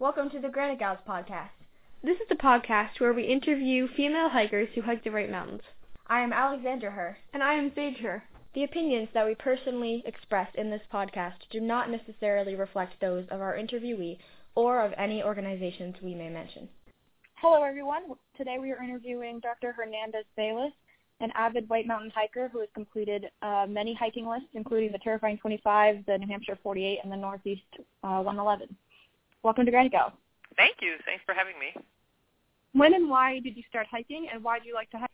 Welcome to the Granite Gals podcast. This is the podcast where we interview female hikers who hike the White Mountains. I am Alexandra Herr. And I am Sage Herr. The opinions that we personally express in this podcast do not necessarily reflect those of our interviewee or of any organizations we may mention. Hello, everyone. Today we are interviewing Dr. Hernandez Bayliss, an avid White Mountain hiker who has completed uh, many hiking lists, including the Terrifying 25, the New Hampshire 48, and the Northeast uh, 111. Welcome to Granite Gals. Thank you. Thanks for having me. When and why did you start hiking, and why do you like to hike?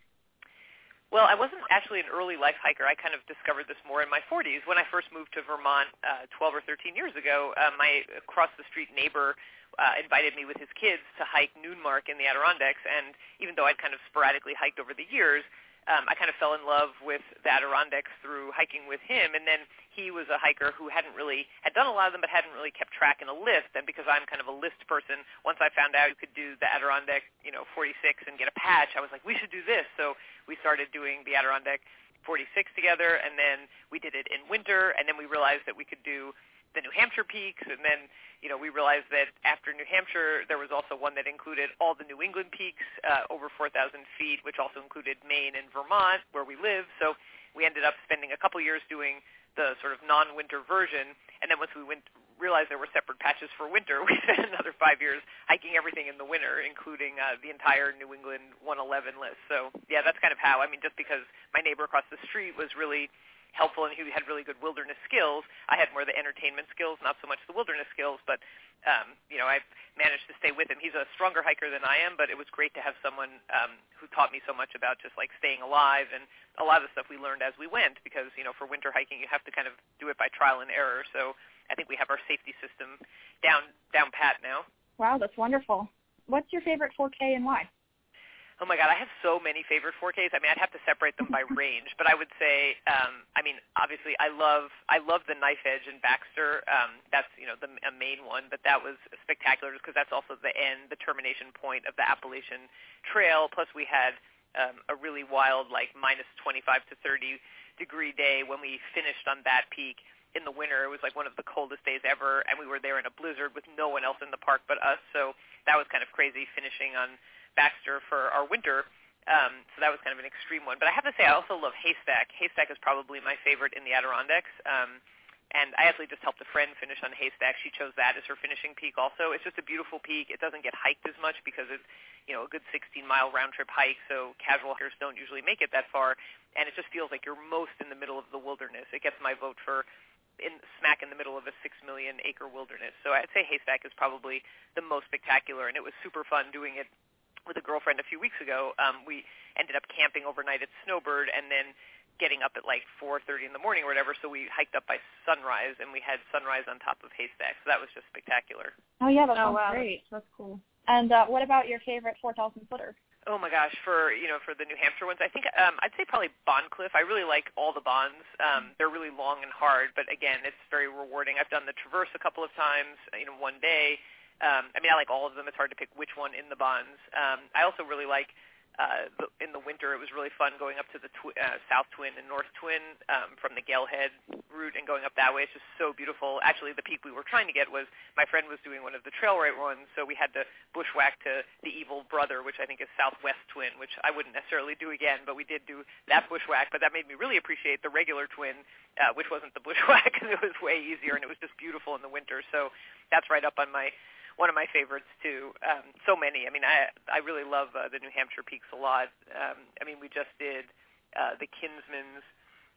Well, I wasn't actually an early life hiker. I kind of discovered this more in my 40s. When I first moved to Vermont uh, 12 or 13 years ago, uh, my across the street neighbor uh, invited me with his kids to hike Noonmark in the Adirondacks. And even though I'd kind of sporadically hiked over the years, um, I kind of fell in love with the Adirondacks through hiking with him. And then he was a hiker who hadn't really had done a lot of them, but hadn't really kept track in a list. And because I'm kind of a list person, once I found out you could do the Adirondack, you know, 46 and get a patch, I was like, we should do this. So we started doing the Adirondack 46 together, and then we did it in winter, and then we realized that we could do the New Hampshire peaks, and then you know we realized that after New Hampshire there was also one that included all the New England peaks uh, over 4,000 feet, which also included Maine and Vermont where we live. So we ended up spending a couple years doing the sort of non-winter version, and then once we went realized there were separate patches for winter, we spent another five years hiking everything in the winter, including uh, the entire New England 111 list. So yeah, that's kind of how. I mean, just because my neighbor across the street was really helpful and he had really good wilderness skills. I had more the entertainment skills, not so much the wilderness skills, but um, you know, I've managed to stay with him. He's a stronger hiker than I am, but it was great to have someone um, who taught me so much about just like staying alive and a lot of the stuff we learned as we went because, you know, for winter hiking you have to kind of do it by trial and error. So I think we have our safety system down down pat now. Wow, that's wonderful. What's your favorite 4K and why? Oh my God, I have so many favorite 4Ks. I mean, I'd have to separate them by range, but I would say, um, I mean, obviously, I love, I love the Knife Edge in Baxter. Um, that's you know the a main one, but that was spectacular because that's also the end, the termination point of the Appalachian Trail. Plus, we had um, a really wild, like minus 25 to 30 degree day when we finished on that peak in the winter. It was like one of the coldest days ever, and we were there in a blizzard with no one else in the park but us. So that was kind of crazy finishing on Baxter for our winter. Um, so that was kind of an extreme one. But I have to say, I also love Haystack. Haystack is probably my favorite in the Adirondacks. Um, and I actually just helped a friend finish on Haystack. She chose that as her finishing peak also. It's just a beautiful peak. It doesn't get hiked as much because it's, you know, a good 16-mile round-trip hike, so casual hikers don't usually make it that far. And it just feels like you're most in the middle of the wilderness. It gets my vote for in smack in the middle of a six million acre wilderness. So I'd say Haystack is probably the most spectacular, and it was super fun doing it with a girlfriend a few weeks ago. Um, we ended up camping overnight at Snowbird and then getting up at like 4:30 in the morning or whatever. So we hiked up by sunrise and we had sunrise on top of Haystack. So that was just spectacular. Oh yeah, that Oh, sounds wow. great. That's cool. And uh, what about your favorite 4,000 footer? Oh my gosh, for you know for the New Hampshire ones, I think um, I'd say probably Bond Cliff. I really like all the bonds. Um, they're really long and hard, but again, it's very rewarding. I've done the Traverse a couple of times, you know, one day. Um, I mean, I like all of them. It's hard to pick which one in the bonds. Um, I also really like uh, the, in the winter. It was really fun going up to the twi- uh, South Twin and North Twin um, from the Galehead route and going up that way. It's just so beautiful. Actually, the peak we were trying to get was my friend was doing one of the trail right ones, so we had to bushwhack to the Evil Brother, which I think is Southwest Twin, which I wouldn't necessarily do again, but we did do that bushwhack. But that made me really appreciate the regular Twin, uh, which wasn't the bushwhack, because it was way easier and it was just beautiful in the winter. So that's right up on my one of my favorites too. Um, so many. I mean, I I really love uh, the New Hampshire peaks a lot. Um, I mean, we just did uh, the Kinsman's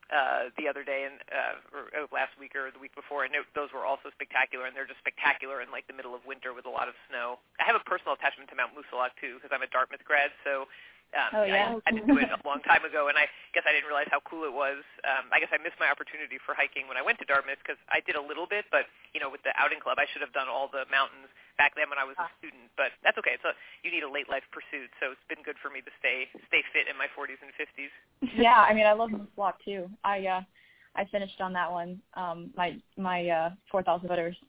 uh, the other day and uh, or uh, last week or the week before, and it, those were also spectacular. And they're just spectacular in like the middle of winter with a lot of snow. I have a personal attachment to Mount Moosilauke too because I'm a Dartmouth grad, so. Um, Oh, yeah. I, I did do it a long time ago, and I guess I didn't realize how cool it was. Um, I guess I missed my opportunity for hiking when I went to Dartmouth because I did a little bit, but you know, with the outing club, I should have done all the mountains back then when I was a student. But that's okay. So you need a late life pursuit, so it's been good for me to stay stay fit in my 40s and 50s. yeah, I mean, I love Moosilauke too. I uh, I finished on that one. Um, my my uh, 4,000 footers.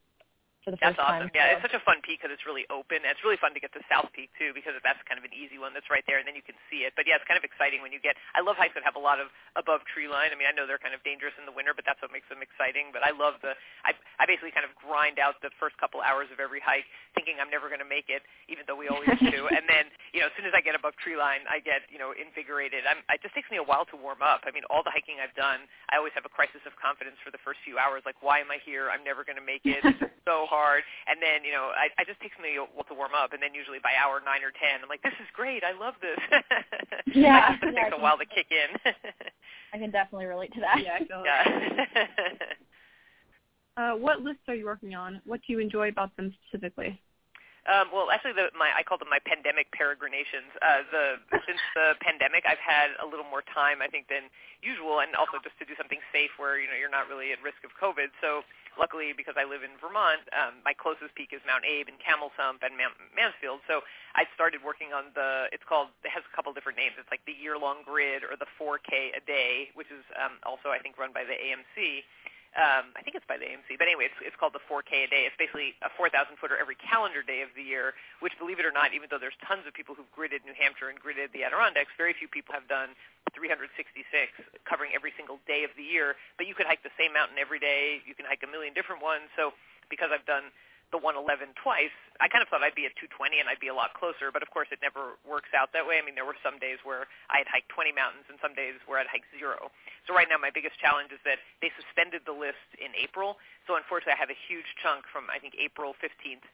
For the That's first awesome. time. Yeah, so. it's such a fun peak because it's really open. It's really fun to get to South Peak too because that's kind of an easy one that's right there, and then you can see it. But yeah, it's kind of exciting when you get. I love hikes that have a lot of above tree line. I mean, I know they're kind of dangerous in the winter, but that's what makes them exciting. But I love the. I I basically kind of grind out the first couple hours of every hike, thinking I'm never going to make it, even though we always do. And then you know, as soon as I get above tree line, I get you know invigorated. I'm. It just takes me a while to warm up. I mean, all the hiking I've done, I always have a crisis of confidence for the first few hours. Like, why am I here? I'm never going to make it. It's so hard. And then you know, I, I just takes me a while to warm up. And then usually by hour nine or ten, I'm like, this is great. I love this. Yeah, it yeah, takes a while to kick in. I can definitely relate to that. Yeah, I feel yeah. Uh, what lists are you working on? What do you enjoy about them specifically? Um, well, actually, the, my I call them my pandemic peregrinations. Uh, the since the pandemic, I've had a little more time, I think, than usual, and also just to do something safe where you know you're not really at risk of COVID. So, luckily, because I live in Vermont, um, my closest peak is Mount Abe and Camel's Hump and Mount Mansfield. So, I started working on the. It's called. It has a couple different names. It's like the year-long grid or the 4K a day, which is um, also I think run by the AMC um, I think it's by the AMC, but anyway, it's, it's called the 4K a day. It's basically a 4,000 footer every calendar day of the year, which, believe it or not, even though there's tons of people who've gridded New Hampshire and gridded the Adirondacks, very few people have done 366, covering every single day of the year. But you could hike the same mountain every day. You can hike a million different ones. So because I've done the 111 twice, I kind of thought I'd be at 220 and I'd be a lot closer, but of course it never works out that way. I mean, there were some days where I had hiked 20 mountains and some days where I'd hiked zero. So right now my biggest challenge is that they suspended the list in April. So unfortunately I have a huge chunk from I think April 15th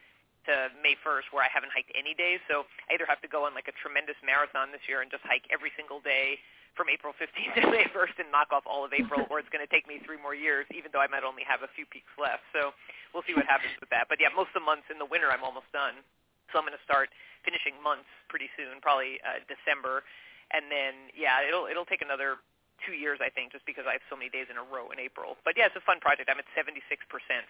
to May 1st where I haven't hiked any days. So I either have to go on like a tremendous marathon this year and just hike every single day from April 15th to May 1st and knock off all of April, or it's going to take me three more years, even though I might only have a few peaks left. So we'll see what happens with that. But yeah, most of the months in the winter I'm almost done. So I'm going to start finishing months pretty soon, probably uh, December, and then yeah, it'll it'll take another two years I think, just because I have so many days in a row in April. But yeah, it's a fun project. I'm at 76%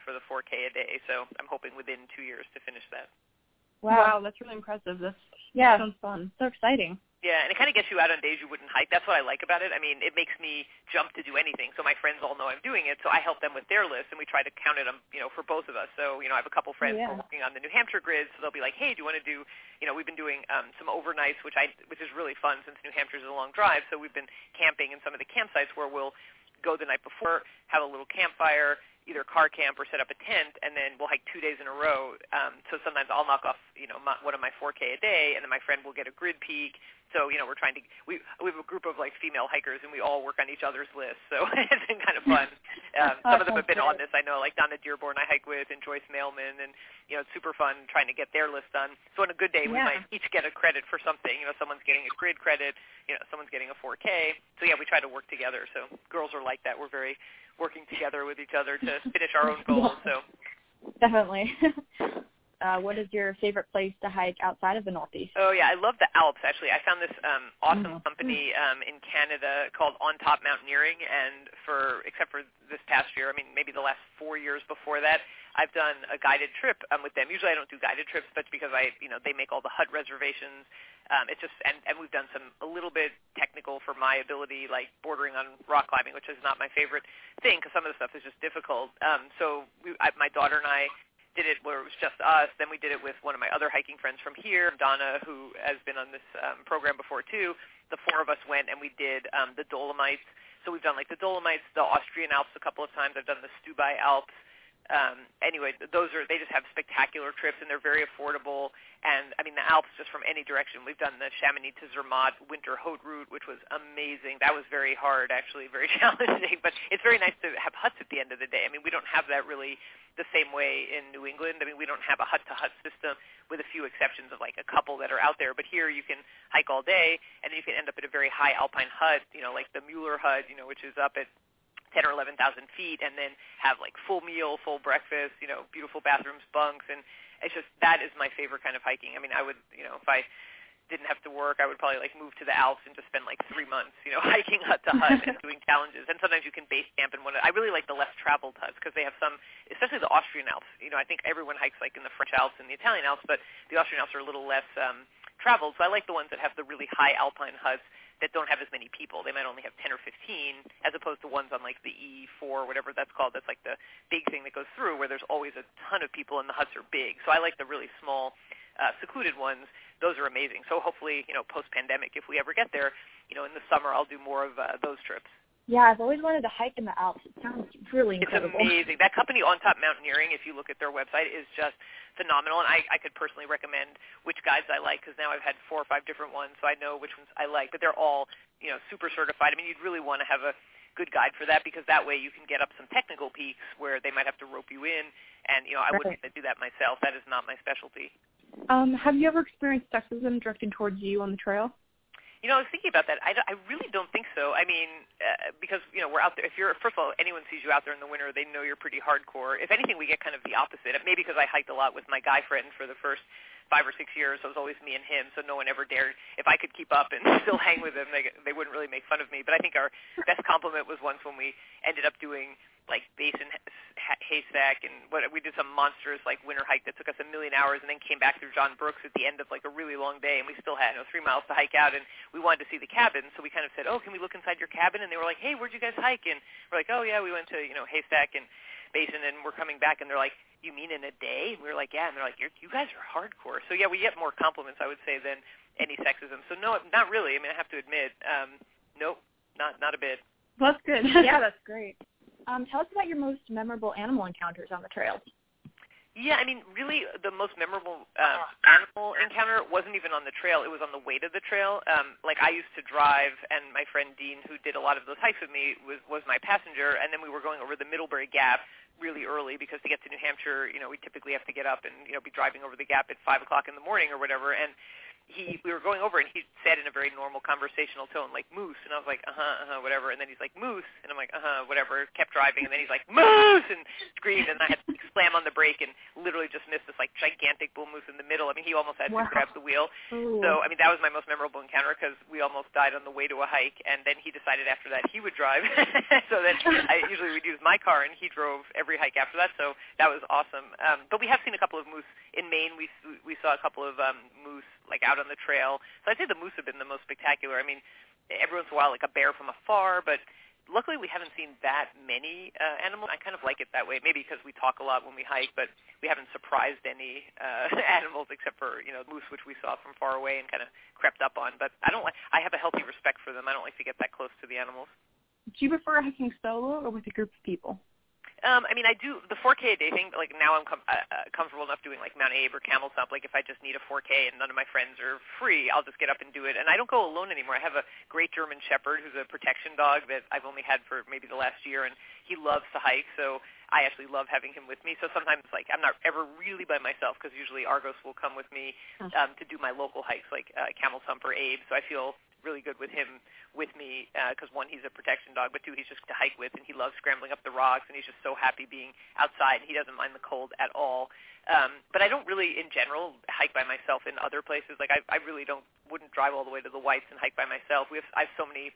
for the 4K a day, so I'm hoping within two years to finish that. Wow, that's really impressive. That's Yeah. sounds fun. So exciting. Yeah, and it kind of gets you out on days you wouldn't hike. That's what I like about it. I mean, it makes me jump to do anything. So my friends all know I'm doing it, so I help them with their list, and we try to count it, um, you know, for both of us. So, you know, I have a couple friends Yeah. who are working on the New Hampshire grid, so they'll be like, "Hey, do you want to do?" You know, we've been doing um, some overnights, which I, which is really fun since New Hampshire is a long drive. So we've been camping in some of the campsites where we'll go the night before, have a little campfire, either car camp or set up a tent, and then we'll hike two days in a row. Um, so sometimes I'll knock off, you know, my, one of my 4K a day, and then my friend will get a grid peak. So you know, we're trying to we we have a group of like female hikers, and we all work on each other's lists. So it's been kind of fun. Um, some of them have been on this. I know, like Donna Dearborn, I hike with, and Joyce Mailman, and you know, it's super fun trying to get their list done. So on a good day, we Yeah. might each get a credit for something. You know, someone's getting a grid credit. You know, someone's getting a 4K. So yeah, we try to work together. So girls are like that. We're very working together with each other to finish our own goals. So Definitely. Uh, what is your favorite place to hike outside of the Northeast? Oh yeah, I love the Alps. Actually, I found this um, awesome Mhm. company um, in Canada called On Top Mountaineering, and for except for this past year, I mean maybe the last four years before that, I've done a guided trip um, with them. Usually I don't do guided trips, but because I you know they make all the hut reservations. Um, it's just and, and we've done some a little bit technical for my ability, like bordering on rock climbing, which is not my favorite thing because some of the stuff is just difficult. Um, so we, I, my daughter and I did it where it was just us. Then we did it with one of my other hiking friends from here, Donna, who has been on this um, program before too. The four of us went and we did um, the Dolomites. So we've done like the Dolomites, the Austrian Alps a couple of times. I've done the Stubai Alps. Um, anyway, those are they just have spectacular trips and they're very affordable. And I mean the Alps just from any direction. We've done the Chamonix to Zermatt winter haute route, which was amazing. That was very hard, actually, very challenging. But it's very nice to have huts at the end of the day. I mean we don't have that really the same way in New England. I mean, we don't have a hut-to-hut system with a few exceptions of like a couple that are out there. But here you can hike all day, and then you can end up at a very high alpine hut, you know, like the Mueller hut, you know, which is up at 10 or 11,000 feet, and then have like full meal, full breakfast, you know, beautiful bathrooms, bunks, and it's just that is my favorite kind of hiking. I mean, I would, you know, if I didn't have to work, I would probably like move to the Alps and just spend like three months, you know, hiking hut to hut and doing challenges. And sometimes you can base camp in one. Of, I really like the less traveled huts because they have some, especially the Austrian Alps. You know, I think everyone hikes like in the French Alps and the Italian Alps, but the Austrian Alps are a little less um, traveled. So I like the ones that have the really high alpine huts that don't have as many people. They might only have 10 or 15 as opposed to ones on like the E4 whatever that's called. That's like the big thing that goes through where there's always a ton of people and the huts are big. So I like the really small uh, secluded ones. Those are amazing. So hopefully, you know, post-pandemic, if we ever get there, you know, in the summer, I'll do more of uh, those trips. Yeah, I've always wanted to hike in the Alps. It sounds really incredible. It's amazing. That company On Top Mountaineering, if you look at their website, is just phenomenal. And I, I could personally recommend which guides I like because now I've had four or five different ones, so I know which ones I like. But they're all, you know, super certified. I mean, you'd really want to have a good guide for that because that way you can get up some technical peaks where they might have to rope you in. And you know, I Right. wouldn't do that myself. That is not my specialty. Um, have you ever experienced sexism directed towards you on the trail? You know, I was thinking about that. I, I really don't think so. I mean, uh, because you know we're out there. If you're first of all, anyone sees you out there in the winter, they know you're pretty hardcore. If anything, we get kind of the opposite. Maybe because I hiked a lot with my guy friend for the first five or six years, so it was always me and him. So no one ever dared. If I could keep up and still hang with him, they they wouldn't really make fun of me. But I think our best compliment was once when we ended up doing like Basin ha- Haystack and what we did some monstrous like winter hike that took us a million hours and then came back through Johns Brook at the end of like a really long day and we still had you know, three miles to hike out and we wanted to see the cabin. So we kind of said oh can we look inside your cabin? And they were like hey where'd you guys hike? And we're like oh yeah we went to you know Haystack and Basin and we're coming back. And they're like you mean in a day? And we were like yeah. And they're like You're, you guys are hardcore. So yeah we get more compliments I would say than any sexism. So no not really. I mean I have to admit um nope not not a bit. Well, that's good. yeah, that's great. Um, tell us about your most memorable animal encounters on the trail. Yeah, I mean, really, the most memorable uh, animal encounter wasn't even on the trail; it was on the way to the trail. Um, like I used to drive, and my friend Dean, who did a lot of those hikes with me, was was my passenger. And then we were going over the Middlebury Gap really early because to get to New Hampshire, you know, we typically have to get up and you know be driving over the gap at five o'clock in the morning or whatever. And he we were going over and he said in a very normal conversational tone like moose. And I was like uh-huh uh-huh whatever. And then he's like moose. And I'm like uh-huh whatever. Kept driving and then he's like moose! and screamed and I had to like, slam on the brake and literally just missed this like gigantic bull moose in the middle. I mean he almost had Wow. to grab the wheel. Ooh. so I mean that was my most memorable encounter because we almost died on the way to a hike and then he decided after that he would drive. So then I usually would use my car and he drove every hike after that. So that was awesome. Um, but we have seen a couple of moose. In Maine we we saw a couple of um, moose like out on the trail. So I'd say the moose have been the most spectacular. I mean, every once in a while like a bear from afar, but luckily we haven't seen that many uh, animals. I kind of like it that way, maybe because we talk a lot when we hike, but we haven't surprised any uh, animals except for you know moose, which we saw from far away and kind of crept up on. But I don't like. I have a healthy respect for them. I don't like to get that close to the animals. Do you prefer hiking solo or with a group of people? Um, I mean, I do the 4K a day thing. But like now, I'm com- uh, uh, comfortable enough doing like Mount Abe or Camel's Hump. Like if I just need a 4K and none of my friends are free, I'll just get up and do it. And I don't go alone anymore. I have a great German Shepherd who's a protection dog that I've only had for maybe the last year, and he loves to hike. So I actually love having him with me. So sometimes like I'm not ever really by myself because usually Argos will come with me um, to do my local hikes like uh, Camel's Hump or Abe. So I feel really good with him with me because one he's a protection dog but two he's just to hike with and he loves scrambling up the rocks and he's just so happy being outside. And he doesn't mind the cold at all. Um but i don't really in general hike by myself in other places. Like i i really don't wouldn't drive all the way to the whites and hike by myself. We have i have so many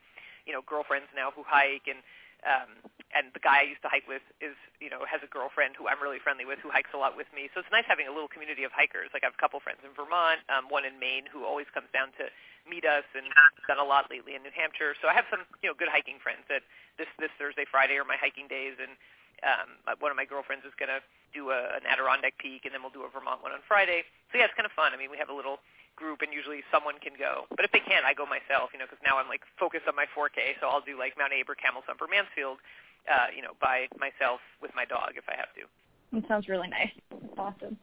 you know girlfriends now who hike and um and the guy I used to hike with is, you know, has a girlfriend who I'm really friendly with who hikes a lot with me. So it's nice having a little community of hikers. Like I have a couple friends in Vermont, um, one in Maine who always comes down to meet us and done a lot lately in New Hampshire. So I have some, you know, good hiking friends that this this Thursday, Friday are my hiking days and um one of my girlfriends is going to do a, an Adirondack peak and then we'll do a Vermont one on Friday. So yeah, it's kind of fun. I mean, we have a little group and usually someone can go. But if they can't, I go myself, you know, because now I'm like focused on my 4K, so I'll do like Mount Abe or Camel's Hump or Mansfield uh, you know, by myself with my dog if I have to. It sounds really nice. That's awesome.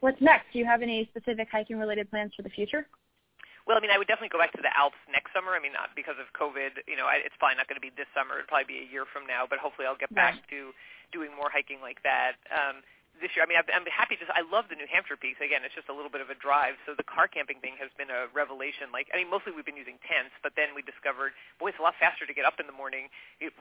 What's next? Do you have any specific hiking related plans for the future? Well, I mean, I would definitely go back to the Alps next summer. I mean, not because of COVID. You know, I, it's probably not going to be this summer. It'll probably be a year from now. But hopefully, I'll get back to doing more hiking like that. Um, this year, I mean, I've, I'm happy. Just I love the New Hampshire peaks. Again, it's just a little bit of a drive. So the car camping thing has been a revelation. Like, I mean, mostly we've been using tents, but then we discovered, boy, it's a lot faster to get up in the morning.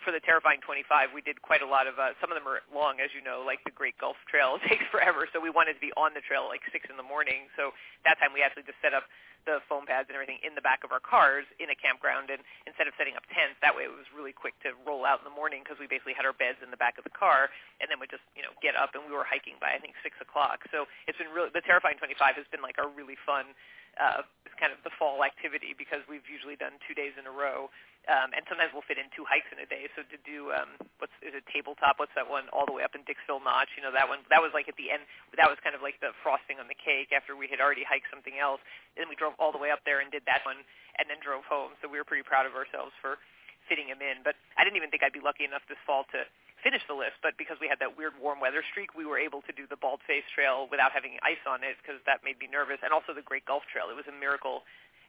For the terrifying 25, we did quite a lot of. Uh, some of them are long, as you know, like the Great Gulf Trail. Takes forever, so we wanted to be on the trail at like six in the morning. So that time we actually just set up the foam pads and everything in the back of our cars in a campground and instead of setting up tents that way it was really quick to roll out in the morning because we basically had our beds in the back of the car and then would just you know get up and we were hiking by i think six o'clock. So it's been really the terrifying 25 has been like a really fun uh, kind of the fall activity because we've usually done two days in a row. Um, and sometimes we'll fit in two hikes in a day. So to do um, what's is it tabletop? What's that one all the way up in Dixville Notch? You know that one. That was like at the end. That was kind of like the frosting on the cake after we had already hiked something else. And then we drove all the way up there and did that one, and then drove home. So we were pretty proud of ourselves for fitting him in. But I didn't even think I'd be lucky enough this fall to finish the list. But because we had that weird warm weather streak, we were able to do the Bald Face Trail without having ice on it because that made me nervous, and also the Great Gulf Trail. It was a miracle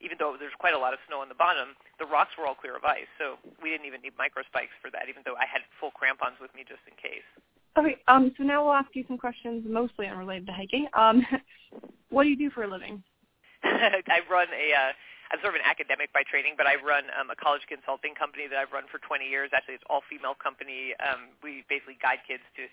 even though there's quite a lot of snow on the bottom, the rocks were all clear of ice. So we didn't even need micro spikes for that, even though I had full crampons with me just in case. Okay, um, so now we'll ask you some questions mostly unrelated to hiking. Um, what do you do for a living? I run a, uh, I'm sort of an academic by training, but I run um, a college consulting company that I've run for 20 years. Actually, it's all female company. Um, we basically guide kids to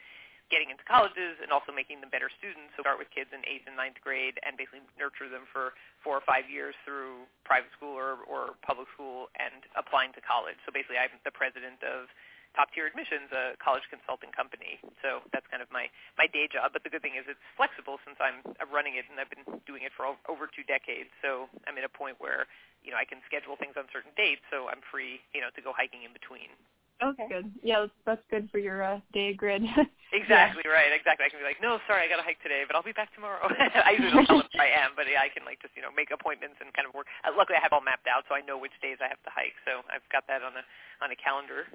getting into colleges and also making them better students. So start with kids in eighth and ninth grade and basically nurture them for four or five years through private school or, or public school and applying to college. So basically I'm the president of Top Tier Admissions, a college consulting company. So that's kind of my, my day job. But the good thing is it's flexible since I'm, I'm running it and I've been doing it for over two decades. So I'm at a point where, you know, I can schedule things on certain dates so I'm free, you know, to go hiking in between. Okay. Good. Yeah, that's, that's good for your uh, day grid. exactly yeah. right. Exactly. I can be like, no, sorry, I got to hike today, but I'll be back tomorrow. I usually don't tell them where I am, but yeah, I can like just you know make appointments and kind of work. Uh, luckily, I have all mapped out, so I know which days I have to hike. So I've got that on a on a calendar.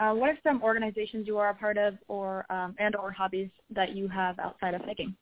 Uh, what are some organizations you are a part of, or um, and or hobbies that you have outside of hiking?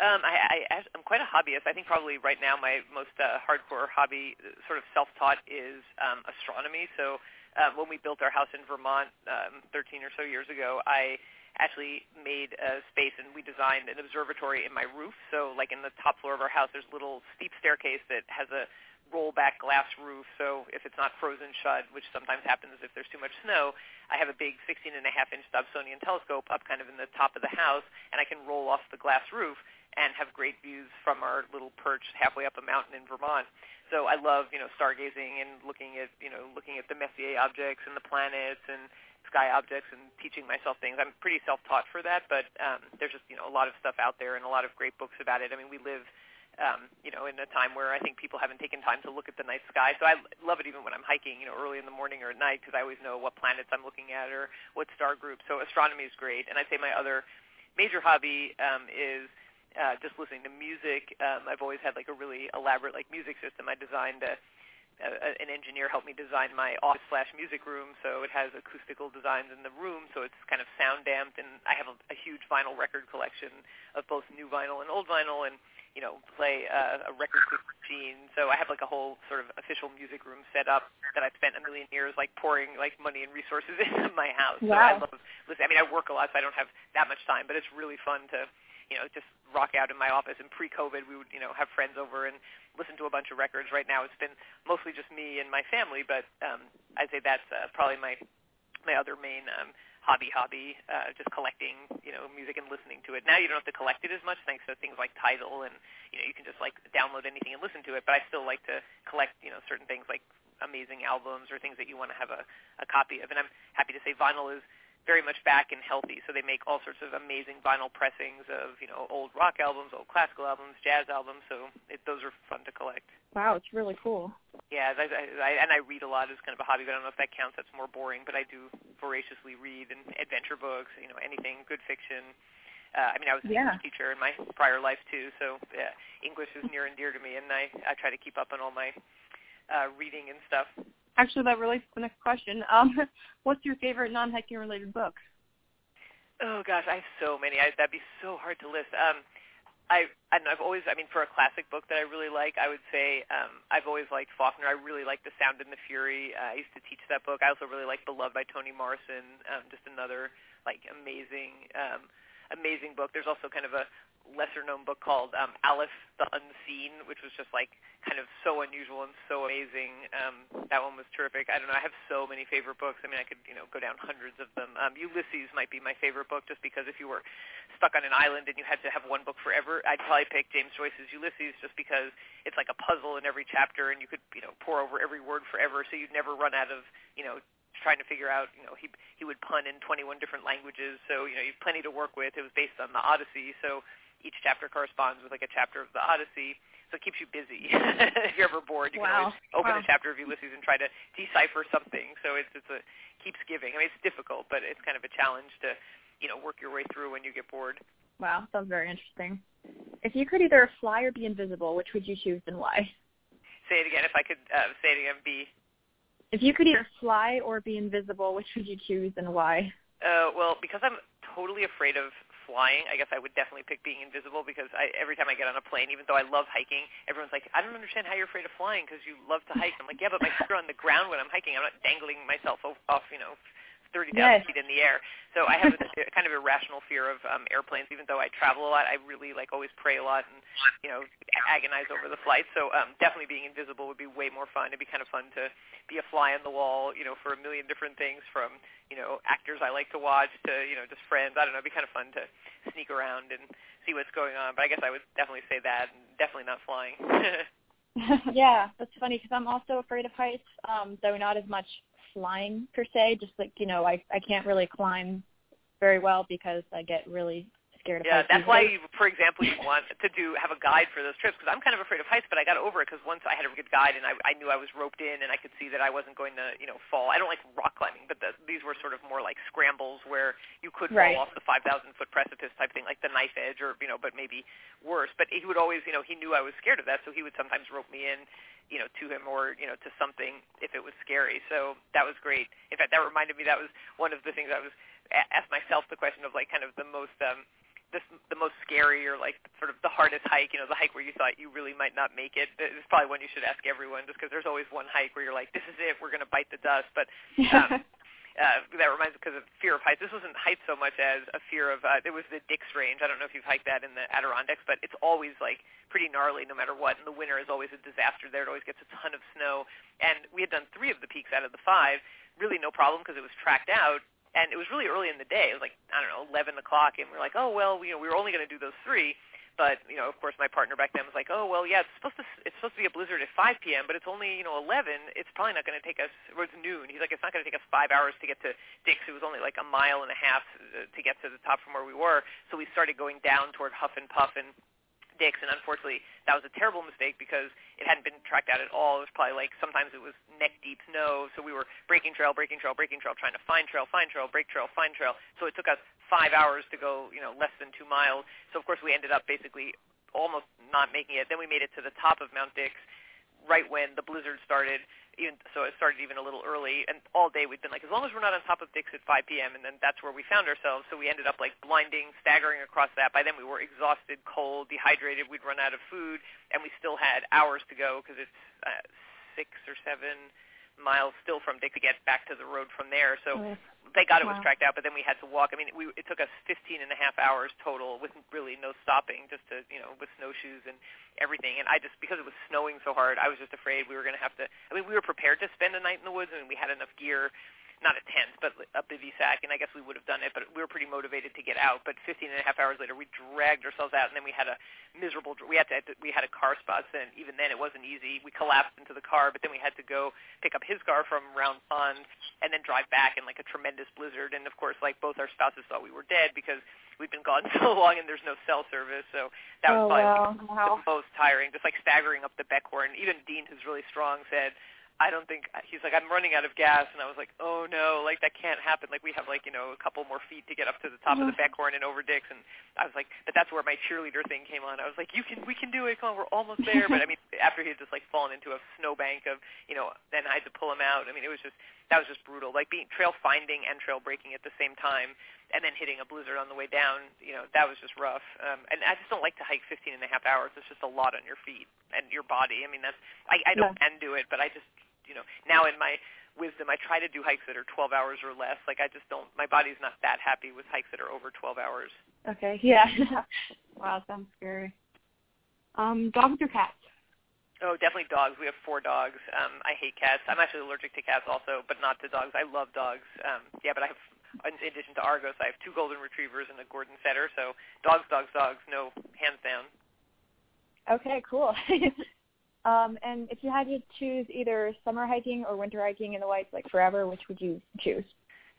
Um, I, I, I'm quite a hobbyist. I think probably right now my most uh, hardcore hobby, sort of self-taught, is um, astronomy. So uh, when we built our house in Vermont um, 13 or so years ago, I actually made a space and we designed an observatory in my roof. So like in the top floor of our house, there's a little steep staircase that has a rollback glass roof. So if it's not frozen shut, which sometimes happens if there's too much snow, I have a big 16 and a half inch Dobsonian telescope up kind of in the top of the house, and I can roll off the glass roof and have great views from our little perch halfway up a mountain in Vermont. So I love, you know, stargazing and looking at, you know, looking at the Messier objects and the planets and sky objects and teaching myself things. I'm pretty self-taught for that, but um, there's just, you know, a lot of stuff out there and a lot of great books about it. I mean, we live, um, you know, in a time where I think people haven't taken time to look at the night sky. So I love it even when I'm hiking, you know, early in the morning or at night because I always know what planets I'm looking at or what star group. So astronomy is great. And I'd say my other major hobby um, is uh, just listening to music. Um, I've always had like a really elaborate like music system. I designed a, a, an engineer helped me design my office slash music room, so it has acoustical designs in the room, so it's kind of sound damped. And I have a, a huge vinyl record collection of both new vinyl and old vinyl, and you know play uh, a record machine. So I have like a whole sort of official music room set up that I've spent a million years like pouring like money and resources into my house. Wow. So I love listen. I mean, I work a lot, so I don't have that much time, but it's really fun to you know, just rock out in my office. And pre-COVID, we would, you know, have friends over and listen to a bunch of records. Right now, it's been mostly just me and my family, but um, I'd say that's uh, probably my my other main um, hobby. Hobby, uh, just collecting, you know, music and listening to it. Now you don't have to collect it as much thanks to things like Tidal, and you know, you can just like download anything and listen to it. But I still like to collect, you know, certain things like amazing albums or things that you want to have a, a copy of. And I'm happy to say vinyl is very much back and healthy. So they make all sorts of amazing vinyl pressings of you know old rock albums, old classical albums, jazz albums. So it, those are fun to collect. Wow, it's really cool. Yeah, I, I, I, and I read a lot as kind of a hobby, but I don't know if that counts. That's more boring. But I do voraciously read and adventure books. You know, anything good fiction. Uh, I mean, I was a yeah. English teacher in my prior life too, so yeah, English is near and dear to me, and I I try to keep up on all my uh, reading and stuff. Actually, that relates to the next question. Um, what's your favorite non-hiking related book? Oh gosh, I have so many. I, that'd be so hard to list. Um, I and I've always, I mean, for a classic book that I really like, I would say um, I've always liked Faulkner. I really like The Sound and the Fury. Uh, I used to teach that book. I also really like Beloved by Toni Morrison. Um, just another like amazing, um, amazing book. There's also kind of a lesser known book called um, Alif the Unseen, which was just like kind of so unusual and so amazing. Um, that one was terrific. I don't know. I have so many favorite books. I mean, I could you know go down hundreds of them. Um, Ulysses might be my favorite book, just because if you were stuck on an island and you had to have one book forever, I'd probably pick James Joyce's Ulysses, just because it's like a puzzle in every chapter, and you could you know pour over every word forever, so you'd never run out of you know trying to figure out, you know, he he would pun in 21 different languages, so you know, you've plenty to work with. It was based on the Odyssey, so each chapter corresponds with like a chapter of the Odyssey. So it keeps you busy. if you're ever bored, you wow. can always open wow. a chapter of Ulysses and try to decipher something. So it's it's a keeps giving. I mean, it's difficult, but it's kind of a challenge to, you know, work your way through when you get bored. Wow, sounds very interesting. If you could either fly or be invisible, which would you choose and why? Say it again. If I could uh, say it again, be. If you could either fly or be invisible, which would you choose and why? Uh, well, because I'm totally afraid of flying, I guess I would definitely pick being invisible because I, every time I get on a plane, even though I love hiking, everyone's like, I don't understand how you're afraid of flying because you love to hike. I'm like, yeah, but my feet are on the ground when I'm hiking. I'm not dangling myself off, you know, 30,000 Yes. feet in the air. So I have a, a kind of irrational fear of um, airplanes. Even though I travel a lot, I really like always pray a lot and you know agonize over the flight. So um, definitely being invisible would be way more fun. It'd be kind of fun to be a fly on the wall, you know, for a million different things from you know actors I like to watch to you know just friends. I don't know. It'd be kind of fun to sneak around and see what's going on. But I guess I would definitely say that. And definitely not flying. yeah, that's funny because I'm also afraid of heights, um, though not as much flying per se. Just like you know, I I can't really climb very well because I get really scared of Yeah, heights. that's these why, you, for example, you want to do have a guide for those trips because I'm kind of afraid of heights, but I got over it because once I had a good guide and I, I knew I was roped in and I could see that I wasn't going to, you know, fall. I don't like rock climbing, but the, these were sort of more like scrambles where you could Right. fall off the 5,000 foot precipice type thing, like the knife edge, or you know, but maybe worse. But he would always, you know, he knew I was scared of that, so he would sometimes rope me in you know, to him or, you know, to something if it was scary. So that was great. In fact, that reminded me that was one of the things I was asked myself the question of like kind of the most um this the most scary or like sort of the hardest hike, you know, the hike where you thought you really might not make it. It's probably one you should ask everyone just because there's always one hike where you're like, this is it, we're going to bite the dust. But um, uh, that reminds me because of fear of heights. This wasn't heights so much as a fear of uh, it was the Dix Range. I don't know if you've hiked that in the Adirondacks, but it's always like pretty gnarly no matter what. And the winter is always a disaster there. It always gets a ton of snow. And we had done three of the peaks out of the five, really no problem because it was tracked out. And it was really early in the day. It was like I don't know, 11 o'clock, and we're like, oh well, you know, we were only going to do those three. But you know, of course, my partner back then was like, "Oh well, yeah, it's supposed to it's supposed to be a blizzard at 5 p.m., but it's only you know 11. It's probably not going to take us. Or it's noon. He's like, it's not going to take us five hours to get to Dix. It was only like a mile and a half uh, to get to the top from where we were. So we started going down toward Hough and Pough and Dix, and unfortunately, that was a terrible mistake because it hadn't been tracked out at all. It was probably like sometimes it was neck deep snow, so we were breaking trail, breaking trail, breaking trail, trying to find trail, find trail, break trail, find trail. So it took us five hours to go, you know, less than two miles. So of course we ended up basically almost not making it. Then we made it to the top of Mount Dix right when the blizzard started. Even so, it started even a little early, and all day we'd been like, as long as we're not on top of Dix at 5 p.m., and then that's where we found ourselves. So we ended up like blinding, staggering across that. By then we were exhausted, cold, dehydrated. We'd run out of food, and we still had hours to go because it's uh, six or seven miles still from Dix to get back to the road from there. So Oh, thank God it was Wow. tracked out, but then we had to walk. I mean, we, it took us 15 and a half hours total with really no stopping, just to you know with snowshoes and everything. And I just because it was snowing so hard, I was just afraid we were going to have to. I mean, we were prepared to spend a night in the woods, and we had enough gear. Not a tent, but a bivy sack, and I guess we would have done it, but we were pretty motivated to get out. But 15 and a half hours later, we dragged ourselves out, and then we had a miserable. We had to. We had a car spot, and even then, it wasn't easy. We collapsed into the car, but then we had to go pick up his car from Round Pond and then drive back in like a tremendous blizzard. And of course, like both our spouses thought we were dead because we'd been gone so long and there's no cell service. So that was oh probably wow. the most tiring. Just like staggering up the Beckhorn. Even Dean, who's really strong, said. I don't think he's like I'm running out of gas, and I was like, oh no, like that can't happen. Like we have like you know a couple more feet to get up to the top of the Beckhorn and over Dix, and I was like, but that's where my cheerleader thing came on. I was like, you can, we can do it. Come on, we're almost there. But I mean, after he had just like fallen into a snowbank of, you know, then I had to pull him out. I mean, it was just that was just brutal. Like being trail finding and trail breaking at the same time, and then hitting a blizzard on the way down. You know, that was just rough. Um, and I just don't like to hike 15 and a half hours. It's just a lot on your feet and your body. I mean, that's I, I don't can do it, but I just, you know, now in my wisdom, I try to do hikes that are 12 hours or less. Like I just don't. My body's not that happy with hikes that are over 12 hours. Okay. Yeah. Wow, sounds scary. Um, dogs or cats? Oh, definitely dogs. We have four dogs. Um, I hate cats. I'm actually allergic to cats also, but not to dogs. I love dogs. Um, yeah, but I have, in addition to Argos, I have two golden retrievers and a Gordon Setter. So dogs, dogs, dogs. No, hands down. Okay, cool. um, and if you had to choose either summer hiking or winter hiking in the Whites, like forever, which would you choose?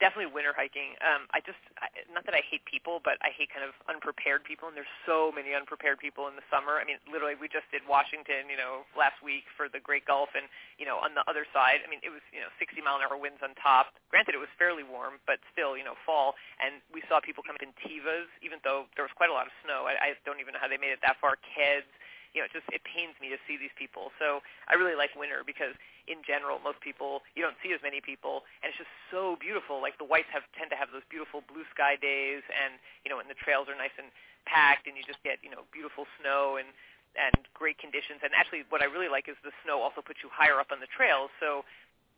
definitely winter hiking. Um, I just I, not that I hate people, but I hate kind of unprepared people, and there's so many unprepared people in the summer. I mean, literally, we just did Washington, you know, last week for the Great Gulf, and you know, on the other side, I mean, it was you know 60 mile an hour winds on top. Granted, it was fairly warm, but still, you know, fall, and we saw people come in Tevas, even though there was quite a lot of snow. I, I don't even know how they made it that far. Keds you know, it just it pains me to see these people. So I really like winter because in general, most people you don't see as many people, and it's just so beautiful. Like the whites have tend to have those beautiful blue sky days, and you know, and the trails are nice and packed, and you just get you know beautiful snow and and great conditions. And actually, what I really like is the snow also puts you higher up on the trails. So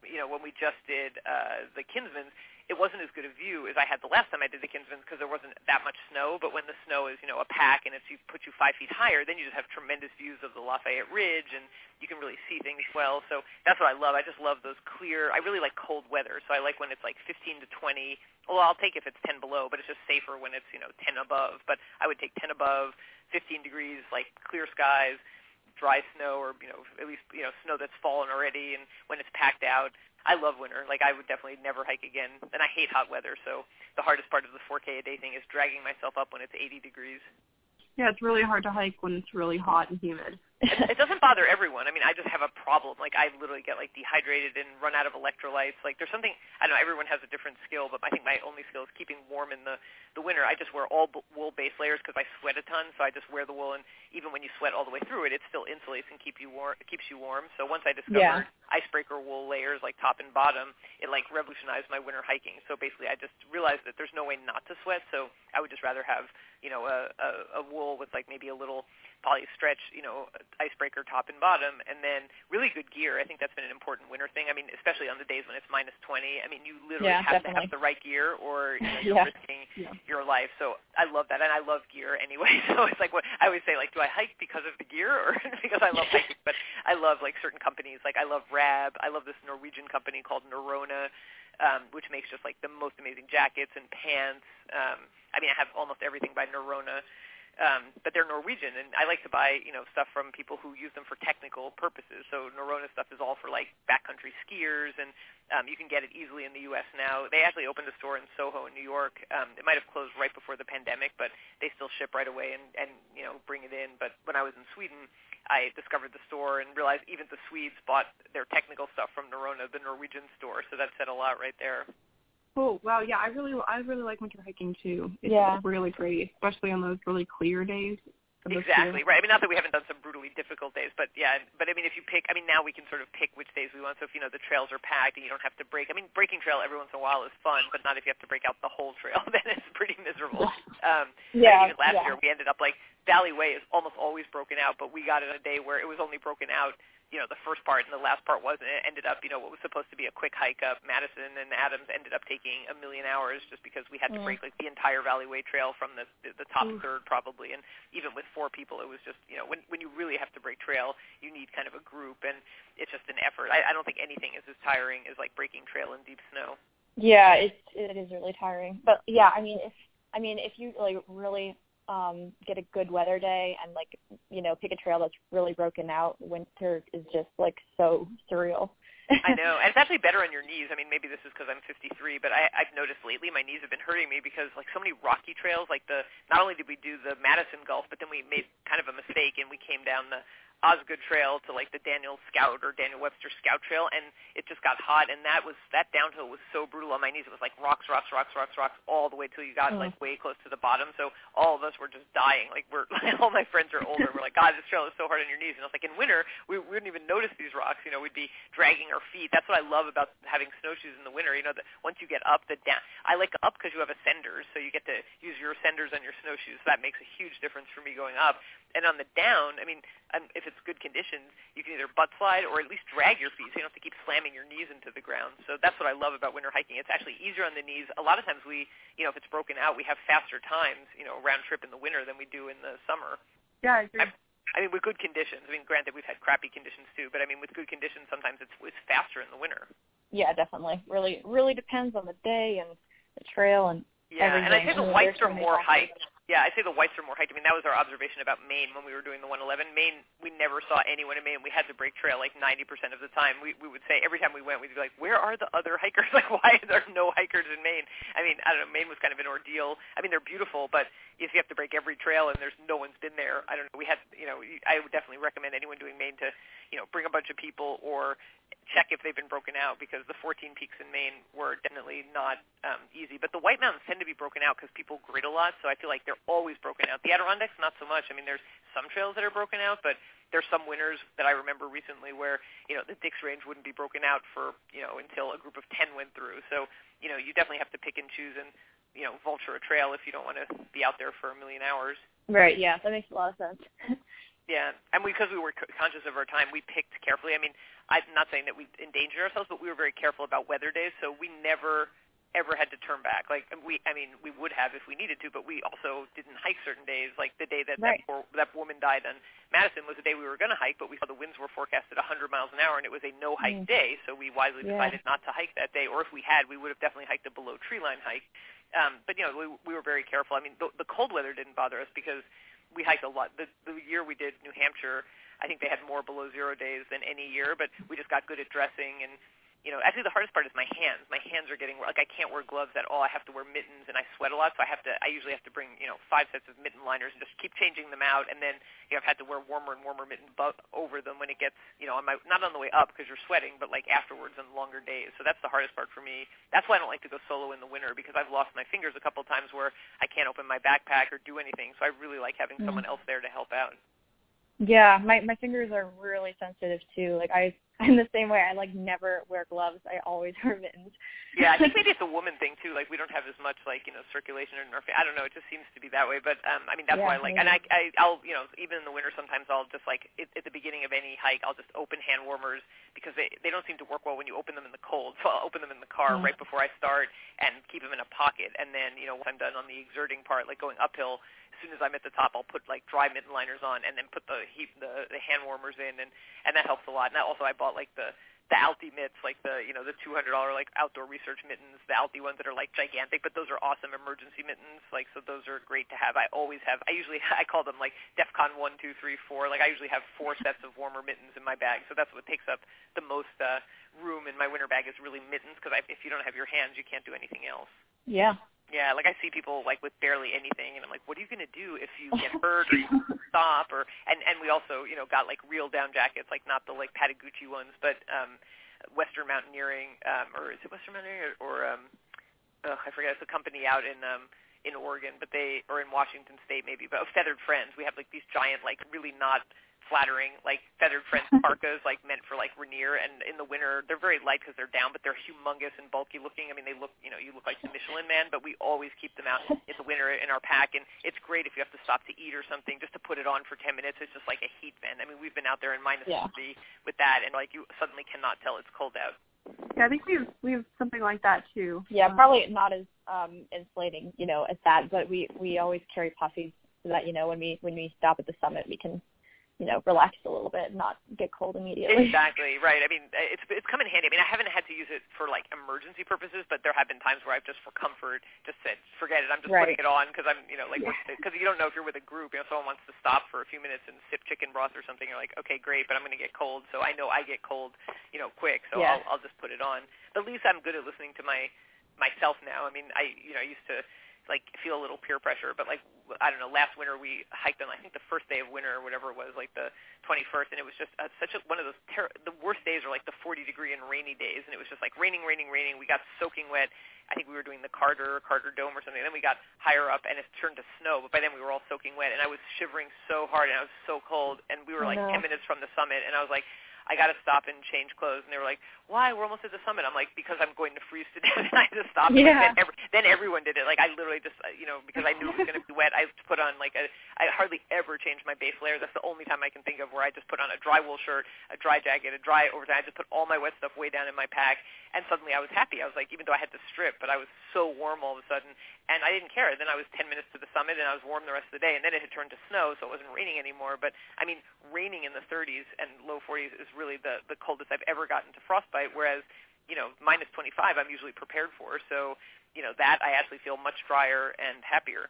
you know, when we just did uh, the Kinsmans, it wasn't as good a view as I had the last time I did the Kinsmans because there wasn't that much snow. But when the snow is, you know, a pack and it's you put you five feet higher, then you just have tremendous views of the Lafayette Ridge and you can really see things well. So that's what I love. I just love those clear. I really like cold weather, so I like when it's like 15 to 20. Well, I'll take if it's 10 below, but it's just safer when it's you know 10 above. But I would take 10 above, 15 degrees, like clear skies dry snow or you know at least you know snow that's fallen already and when it's packed out I love winter. Like I would definitely never hike again, and I hate hot weather. So the hardest part of the 4K a day thing is dragging myself up when it's 80 degrees. Yeah, it's really hard to hike when it's really hot and humid. it, doesn't bother everyone. I mean, I just have a problem. Like I literally get like dehydrated and run out of electrolytes. Like there's something I don't know. Everyone has a different skill, but I think my only skill is keeping warm in the the winter. I just wear all wool base layers because I sweat a ton. So I just wear the wool, and even when you sweat all the way through it, it still insulates and keep you warm. It keeps you warm. So once I discovered yeah. icebreaker wool layers like top and bottom, it like revolutionized my winter hiking. So basically, I just realized that there's no way not to sweat. So I would just rather have you know a, a, a wool with like maybe a little poly stretch, you know, icebreaker top and bottom, and then really good gear. I think that's been an important winter thing. I mean, especially on the days when it's minus 20. I mean, you literally yeah, have definitely. to have the right gear, or you know, you're yeah. risking yeah. your life. So I love that, and I love gear anyway. So it's like what I always say, like, do I hike because of the gear or because I love hiking? But I love like certain companies. Like I love Rab. I love this Norwegian company called Norrøna. Um, which makes just like the most amazing jackets and pants. Um, I mean, I have almost everything by Norrøna um, but they're Norwegian, and I like to buy you know stuff from people who use them for technical purposes. So Norrøna stuff is all for like backcountry skiers, and um, you can get it easily in the U.S. now. They actually opened a store in Soho in New York. Um, it might have closed right before the pandemic, but they still ship right away and and you know bring it in. But when I was in Sweden, I discovered the store and realized even the Swedes bought their technical stuff from Norrøna, the Norwegian store. So that said a lot right there. Cool. Wow. Yeah, I really, I really like winter hiking too. It's Yeah. really great, especially on those really clear days. Exactly year. right. I mean, not that we haven't done some brutally difficult days, but yeah. But I mean, if you pick, I mean, now we can sort of pick which days we want. So if you know the trails are packed and you don't have to break. I mean, breaking trail every once in a while is fun, but not if you have to break out the whole trail. then it's pretty miserable. Um, Yeah, even last yeah. year we ended up like Valley Way is almost always broken out, but we got it a day where it was only broken out. You know, the first part and the last part wasn't. It ended up, you know, what was supposed to be a quick hike up Madison and Adams ended up taking a million hours just because we had to Mm. break like the entire Valley Way trail from the the, the top Oof. third probably. And even with four people, it was just you know when when you really have to break trail, you need kind of a group, and it's just an effort. I, I don't think anything is as tiring as like breaking trail in deep snow. Yeah, it's it is really tiring. But yeah, I mean if I mean if you like really um get a good weather day and like you know, pick a trail that's really broken out, winter is just like so surreal. I know, and it's actually better on your knees. I mean, maybe this is because I'm 53, but I, I've noticed lately my knees have been hurting me because like so many rocky trails. Like the not only did we do the Madison Gulf, but then we made kind of a mistake and we came down the Osgood Trail to like the Daniel Scout or Daniel Webster Scout Trail, and it just got hot, and that was that downhill was so brutal on my knees. It was like rocks, rocks, rocks, rocks, rocks, all the way till you got Mm. like way close to the bottom. So all of us were just dying. Like we're all my friends are older. We're like, God, this trail is so hard on your knees. And I was like, in winter, we, we wouldn't even notice these rocks. You know, we'd be dragging our feet. That's what I love about having snowshoes in the winter. You know, that once you get up, the down. I like up because you have ascenders, so you get to use your ascenders on your snowshoes. So that makes a huge difference for me going up. And on the down, I mean, um, if it's good conditions, you can either butt slide or at least drag your feet, so you don't have to keep slamming your knees into the ground. So that's what I love about winter hiking. It's actually easier on the knees. A lot of times we, you know, if it's broken out, we have faster times, you know, round trip in the winter than we do in the summer. Yeah, I agree. I- I mean, with good conditions. I mean, granted, we've had crappy conditions too, but I mean, with good conditions, sometimes it's it's faster in the winter. yeah, definitely. Really really depends on the day and the trail and Yeah, and I think the whites there's are more factors. hiked. Yeah, I'd say the whites are more hiked. I mean, that was our observation about Maine when we were doing the 111. Maine, we never saw anyone in Maine. We had to break trail like 90% of the time. We we would say every time we went, we'd be like, "Where are the other hikers? Like, why are there no hikers in Maine?" I mean, I don't know. Maine was kind of an ordeal. I mean, they're beautiful, but if you have to break every trail and there's no one's been there, I don't know. We had, you know, I would definitely recommend anyone doing Maine to, you know, bring a bunch of people or check if they've been broken out because the 14 peaks in Maine were definitely not um, easy. But the White Mountains tend to be broken out because people grid a lot, so I feel like they're always broken out. The Adirondacks, not so much. I mean, there's some trails that are broken out, but there's some winners that I remember recently where you know the Dix Range wouldn't be broken out for you know until a group of 10 went through. So you know you definitely have to pick and choose and you know vulture a trail if you don't want to be out there for a million hours. Right. Yeah, that makes a lot of sense. Yeah, and because we were conscious of our time, we picked carefully. I mean, I'm not saying that we endangered ourselves, but we were very careful about weather days, so we never ever had to turn back. Like we, I mean, we would have if we needed to, but we also didn't hike certain days. Like the day that right. that, poor, that woman died on Madison was the day we were going to hike, but we saw the winds were forecasted 100 miles an hour, and it was a no hike mm. day. So we wisely yeah. decided not to hike that day. Or if we had, we would have definitely hiked a below tree line hike. Um, but you know, we, we were very careful. I mean, the, the cold weather didn't bother us because we hiked a lot. The, the year we did New Hampshire, I think they had more below zero days than any year, but we just got good at dressing and you know, actually the hardest part is my hands. My hands are getting like I can't wear gloves at all. I have to wear mittens and I sweat a lot, so I have to I usually have to bring, you know, five sets of mitten liners and just keep changing them out and then you know, I've had to wear warmer and warmer mittens bu- over them when it gets, you know, on my not on the way up because you're sweating, but like afterwards on longer days. So that's the hardest part for me. That's why I don't like to go solo in the winter because I've lost my fingers a couple of times where I can't open my backpack or do anything. So I really like having mm. someone else there to help out. Yeah, my my fingers are really sensitive too. Like I I'm the same way. I like never wear gloves. I always wear mittens. yeah, I think maybe it's a woman thing too. Like we don't have as much like you know circulation in our. I don't know. It just seems to be that way. But um, I mean that's yeah, why I like. Maybe. And I, I I'll you know even in the winter sometimes I'll just like it, at the beginning of any hike I'll just open hand warmers because they they don't seem to work well when you open them in the cold. So I'll open them in the car yeah. right before I start and keep them in a pocket. And then you know once I'm done on the exerting part, like going uphill soon as I'm at the top, I'll put like dry mitten liners on and then put the heat the, the hand warmers in, and and that helps a lot. And also I bought like the the Alti mitts, like the you know the two hundred dollar like outdoor research mittens, the Alti ones that are like gigantic, but those are awesome emergency mittens. Like so, those are great to have. I always have. I usually I call them like DefCon one, two, three, four. Like I usually have four sets of warmer mittens in my bag. So that's what takes up the most uh, room in my winter bag is really mittens because if you don't have your hands, you can't do anything else. Yeah, yeah, like I see people like with barely anything, and I'm like, what are you gonna do if you get hurt or you stop? Or and and we also you know got like real down jackets, like not the like Patagucci ones, but um, Western Mountaineering, um, or is it Western Mountaineering or, or um, uh, I forget. It's a company out in um in Oregon, but they or in Washington State maybe. But oh, Feathered Friends, we have like these giant like really not flattering like feathered friends parkas like meant for like Rainier. And in the winter they're very light because they're down but they're humongous and bulky looking. I mean they look you know you look like the Michelin man but we always keep them out in the winter in our pack. And it's great if you have to stop to eat or something just to put it on for 10 minutes. It's just like a heat vent. I mean we've been out there in minus yeah. 30 with that and like you suddenly cannot tell it's cold out. Yeah, I think we have we have something like that too. Yeah, um, probably not as um insulating, you know, as that, but we we always carry puffies so that you know when we when we stop at the summit we can you know, relax a little bit and not get cold immediately. Exactly, right. I mean, it's it's come in handy. I mean, I haven't had to use it for like emergency purposes, but there have been times where I've just for comfort just said, forget it. I'm just right. putting it on because I'm, you know, like because you don't know if you're with a group. You know, someone wants to stop for a few minutes and sip chicken broth or something. You're like, okay, great, but I'm going to get cold, so I know I get cold, you know, quick. So yeah. I'll I'll just put it on. But at least I'm good at listening to my myself now. I mean, I you know I used to like feel a little peer pressure. But like I don't know, last winter we hiked on I think the first day of winter or whatever it was, like the 21st, and it was just uh, such a, one of those ter- the worst days are like the 40 degree and rainy days, and it was just like raining, raining, raining. We got soaking wet. I think we were doing the Carter Carter Dome or something. And then we got higher up, and it turned to snow. But by then we were all soaking wet, and I was shivering so hard, and I was so cold. And we were like 10 minutes from the summit, and I was like, I got to stop and change clothes. And they were like, why? We're almost at the summit. I'm like, because I'm going to freeze to death. and I just stopped. Yeah. Like, then, every, then everyone did it. Like I literally just, uh, you know, because I knew it was going to be wet, I put on like a, I hardly ever change my base layer. That's the only time I can think of where I just put on a dry wool shirt, a dry jacket, a dry overtime. I just put all my wet stuff way down in my pack. And suddenly I was happy. I was like, even though I had to strip, but I was so warm all of a sudden. And I didn't care. Then I was 10 minutes to the summit and I was warm the rest of the day. And then it had turned to snow, so it wasn't raining anymore. But I mean, raining in the 30s and low 40s is really the, the coldest I've ever gotten to frostbite, whereas you know, minus 25 I'm usually prepared for. So, you know, that I actually feel much drier and happier.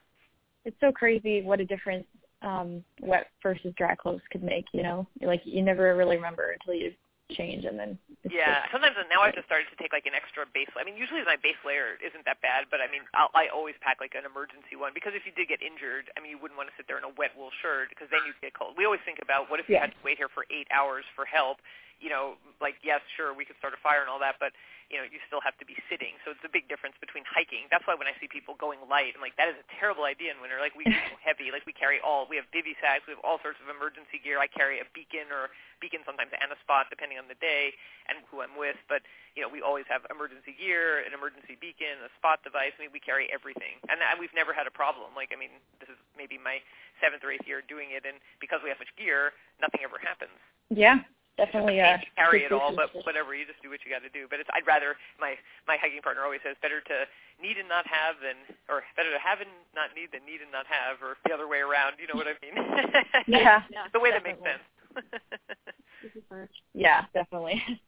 it's so crazy what a difference um wet versus dry clothes could make. You know, like you never really remember until you change and then yeah sometimes now i've just started to take like an extra base i mean usually my base layer isn't that bad but i mean I'll, i always pack like an emergency one because if you did get injured i mean you wouldn't want to sit there in a wet wool shirt because then you'd get cold. We always think about what if you Yeah. had to wait here for eight hours for help you know like yes sure we could start a fire and all that but you know you still have to be sitting. So it's a big difference between hiking. That's why when i see people going light i'm like that is a terrible idea in winter. Like we go heavy. Like we carry all we have bivy sacks we have all sorts of emergency gear. I carry a beacon or beacon sometimes and a spot depending on the day and who I'm with, but you know we always have emergency gear, an emergency beacon, a spot device. I mean we carry everything, and that, we've never had a problem. Like I mean this is maybe my seventh or eighth year doing it, and because we have such gear, nothing ever happens. yeah, definitely. You Uh, carry it all, but whatever, you just do what you got to do. But it's I'd rather my my hiking partner always says better to need and not have than or better to have and not need than need and not have, or the other way around. You know what I mean? Yeah, the way that makes definitely. sense. Yeah, definitely.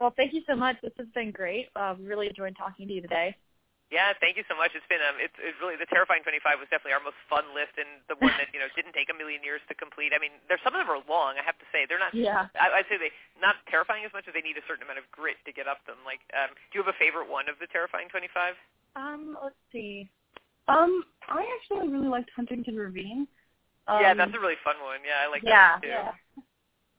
Well, thank you so much. This has been great. Uh, really enjoyed talking to you today. Yeah, thank you so much. It's been um, it's it's really the terrifying 25 was definitely our most fun list and the one that you know didn't take a million years to complete. I mean, there's some of them are long. I have to say they're not. Yeah. I, I'd say they not terrifying as much as they need a certain amount of grit to get up them. Like, um, do you have a favorite one of the terrifying 25? Um, let's see. Um, I actually really liked Huntington Ravine. Um, yeah, that's a really fun one. Yeah, I like yeah, that one too. yeah,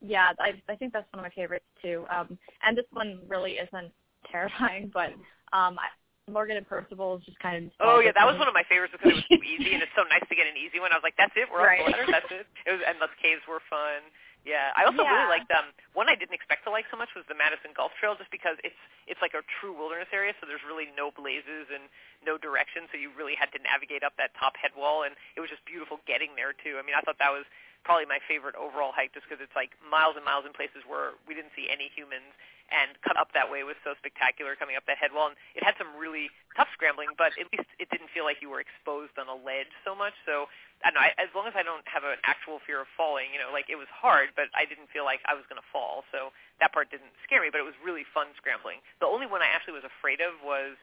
yeah. I I think that's one of my favorites too. Um, and this one really isn't terrifying, but um, I, Morgan and Percival is just kind of. Oh yeah, that was one of my favorites because it was so easy, and it's so nice to get an easy one. I was like, that's it, we're Right. up the that's it. It was, and the caves were fun. Yeah, I also Yeah. really liked um one I didn't expect to like so much was the Madison Gulf Trail, just because it's it's like a true wilderness area, so there's really no blazes and no direction, so you really had to navigate up that top head wall, and it was just beautiful getting there too. I mean, I thought that was probably my favorite overall hike, just because it's like miles and miles in places where we didn't see any humans, and come up that way was so spectacular coming up that head wall, and it had some really tough scrambling, but at least it didn't feel like you were exposed on a ledge so much. So I don't know, I, as long as I don't have an actual fear of falling, you know, like it was hard, but I didn't feel like I was going to fall. So that part didn't scare me, but it was really fun scrambling. The only one I actually was afraid of was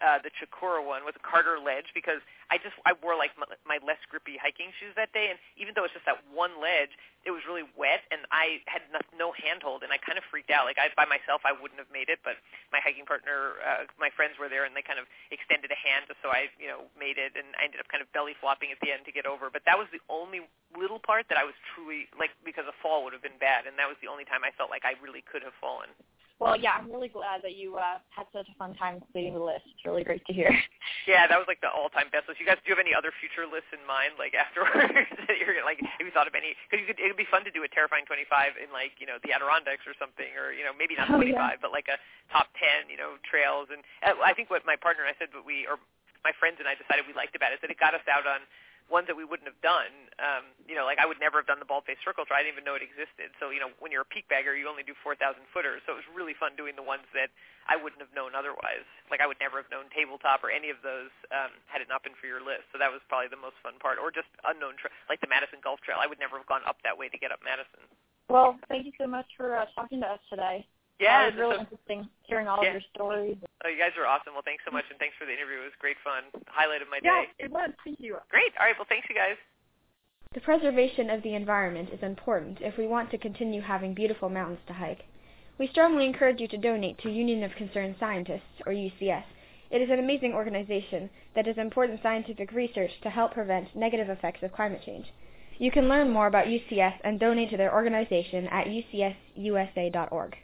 uh, the Chocorua one with the Carter Ledge because I just I wore like my, my less grippy hiking shoes that day, and even though it's just that one ledge, it was really wet, and I had no, no handhold, and I kind of freaked out. Like I by myself, I wouldn't have made it, but my hiking partner, uh, my friends were there, and they kind of extended a hand so I you know made it, and I ended up kind of belly flopping at the end to get over. But that was the only little part that I was truly like because a fall would have been bad, and that was the only time I felt like I really could have fallen. Well, yeah, I'm really glad that you uh, had such a fun time completing the list. It's really great to hear. Yeah, that was like the all-time best list. You guys, do you have any other future lists in mind, like afterwards? that you're gonna, like, have you thought of any? Because you could, it would be fun to do a terrifying 25 in like, you know, the Adirondacks or something, or you know, maybe not Oh, 25, yeah. but like a top 10, you know, trails. And uh, I think what my partner and I said, what we or my friends and I decided we liked about it, is that it got us out on ones that we wouldn't have done. Um, you know, like I would never have done the Baldface Circle Trail. I didn't even know it existed. So, you know, when you're a peak bagger, you only do 4,000 footers. So it was really fun doing the ones that I wouldn't have known otherwise. Like I would never have known tabletop or any of those um, had it not been for your list. So that was probably the most fun part. Or just unknown, tra- like the Madison Gulf Trail. I would never have gone up that way to get up Madison. Well, thank you so much for uh, talking to us today. Yeah, it was really so- interesting hearing all Yeah. of your stories. oh, you guys are awesome. Well, thanks so much, and thanks for the interview. It was great fun. Highlight of my Yeah, day. it was. Thank you. Great. All right. Well, thanks, you guys. The preservation of the environment is important if we want to continue having beautiful mountains to hike. We strongly encourage you to donate to Union of Concerned Scientists, or UCS. It is an amazing organization that does important scientific research to help prevent negative effects of climate change. You can learn more about UCS and donate to their organization at ucsusa.org.